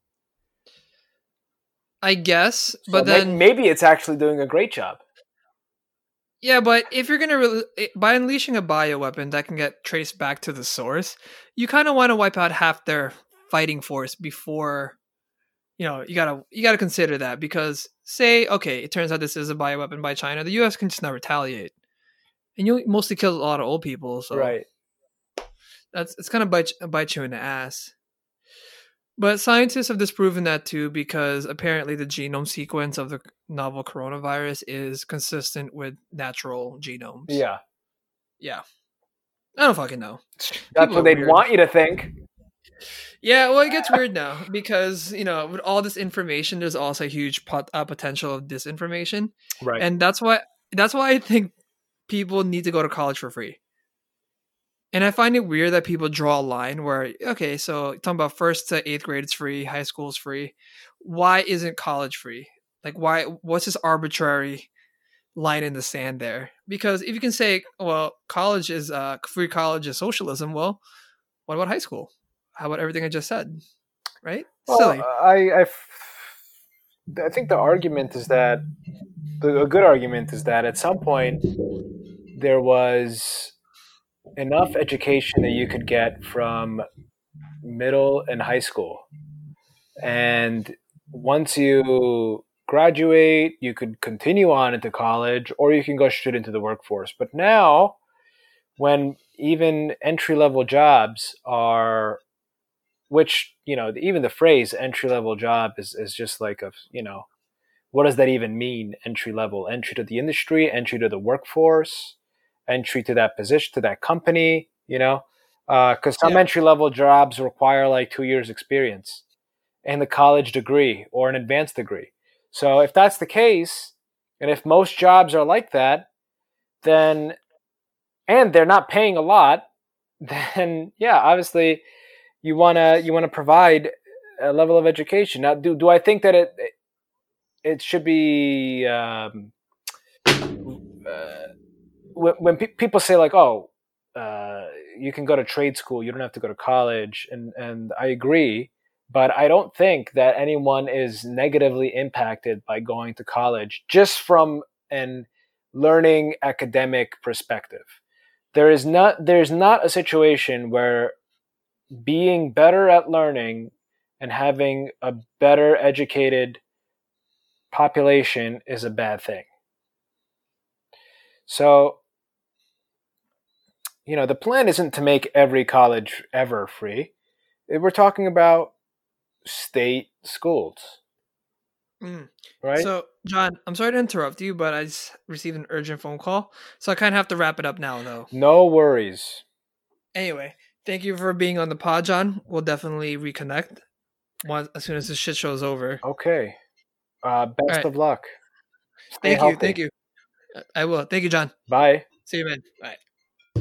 I guess, So but then maybe it's actually doing a great job. Yeah, but if you're gonna re- eh, by unleashing a bioweapon that can get traced back to the source, you kind of want to wipe out half their fighting force before, you know, you gotta you gotta consider that because say okay, it turns out this is a bioweapon by China, the U.S. can just not retaliate, and you mostly kill a lot of old people, so Right. that's it's gonna bite bite you in the ass. But scientists have disproven that too because apparently the genome sequence of the novel coronavirus is consistent with natural genomes. Yeah. Yeah. I don't fucking know. That's People what they'd weird. want you to think. Yeah, well, it gets weird now because, you know, with all this information, there's also a huge pot- uh, potential of disinformation. Right. And that's why that's why I think people need to go to college for free. And I find it weird that people draw a line where, okay, so talking about first to eighth grade, it's free, high school is free. Why isn't college free? Like, why? What's this arbitrary line in the sand there? Because if you can say, well, college is uh, free, college is socialism. Well, what about high school? How about everything I just said? Right? Silly. Well, I, I f- I think the argument is that the, a good argument is that at some point there was enough education that you could get from middle and high school, and once you graduate, you could continue on into college, or you can go straight into the workforce. But now, when even entry level jobs are which you know even the phrase entry level job is, is just like a you know what does that even mean? Entry level entry to the industry entry to the workforce entry to that position to that company you know? Uh, because some Yeah. entry level jobs require like two years experience and a college degree or an advanced degree. So if that's the case and if most jobs are like that then and they're not paying a lot then yeah obviously you want to you want to provide a level of education. Now, do do I think that it it should be um, uh, when, when pe- people say like, oh, uh, you can go to trade school, you don't have to go to college, and and I agree, but I don't think that anyone is negatively impacted by going to college just from an learning academic perspective. There is not there's not a situation where being better at learning and having a better educated population is a bad thing. So, you know, the plan isn't to make every college ever free. We're talking about state schools, Mm. right? So, John, I'm sorry to interrupt you, but I just received an urgent phone call, so I kind of have to wrap it up now, though. no worries. Anyway, thank you for being on the pod, John. We'll definitely reconnect once as soon as this shit show's over. Okay. Uh, best right. of luck. Stay Thank you, thank you. I will. Thank you, John. Bye. See you, man. Bye.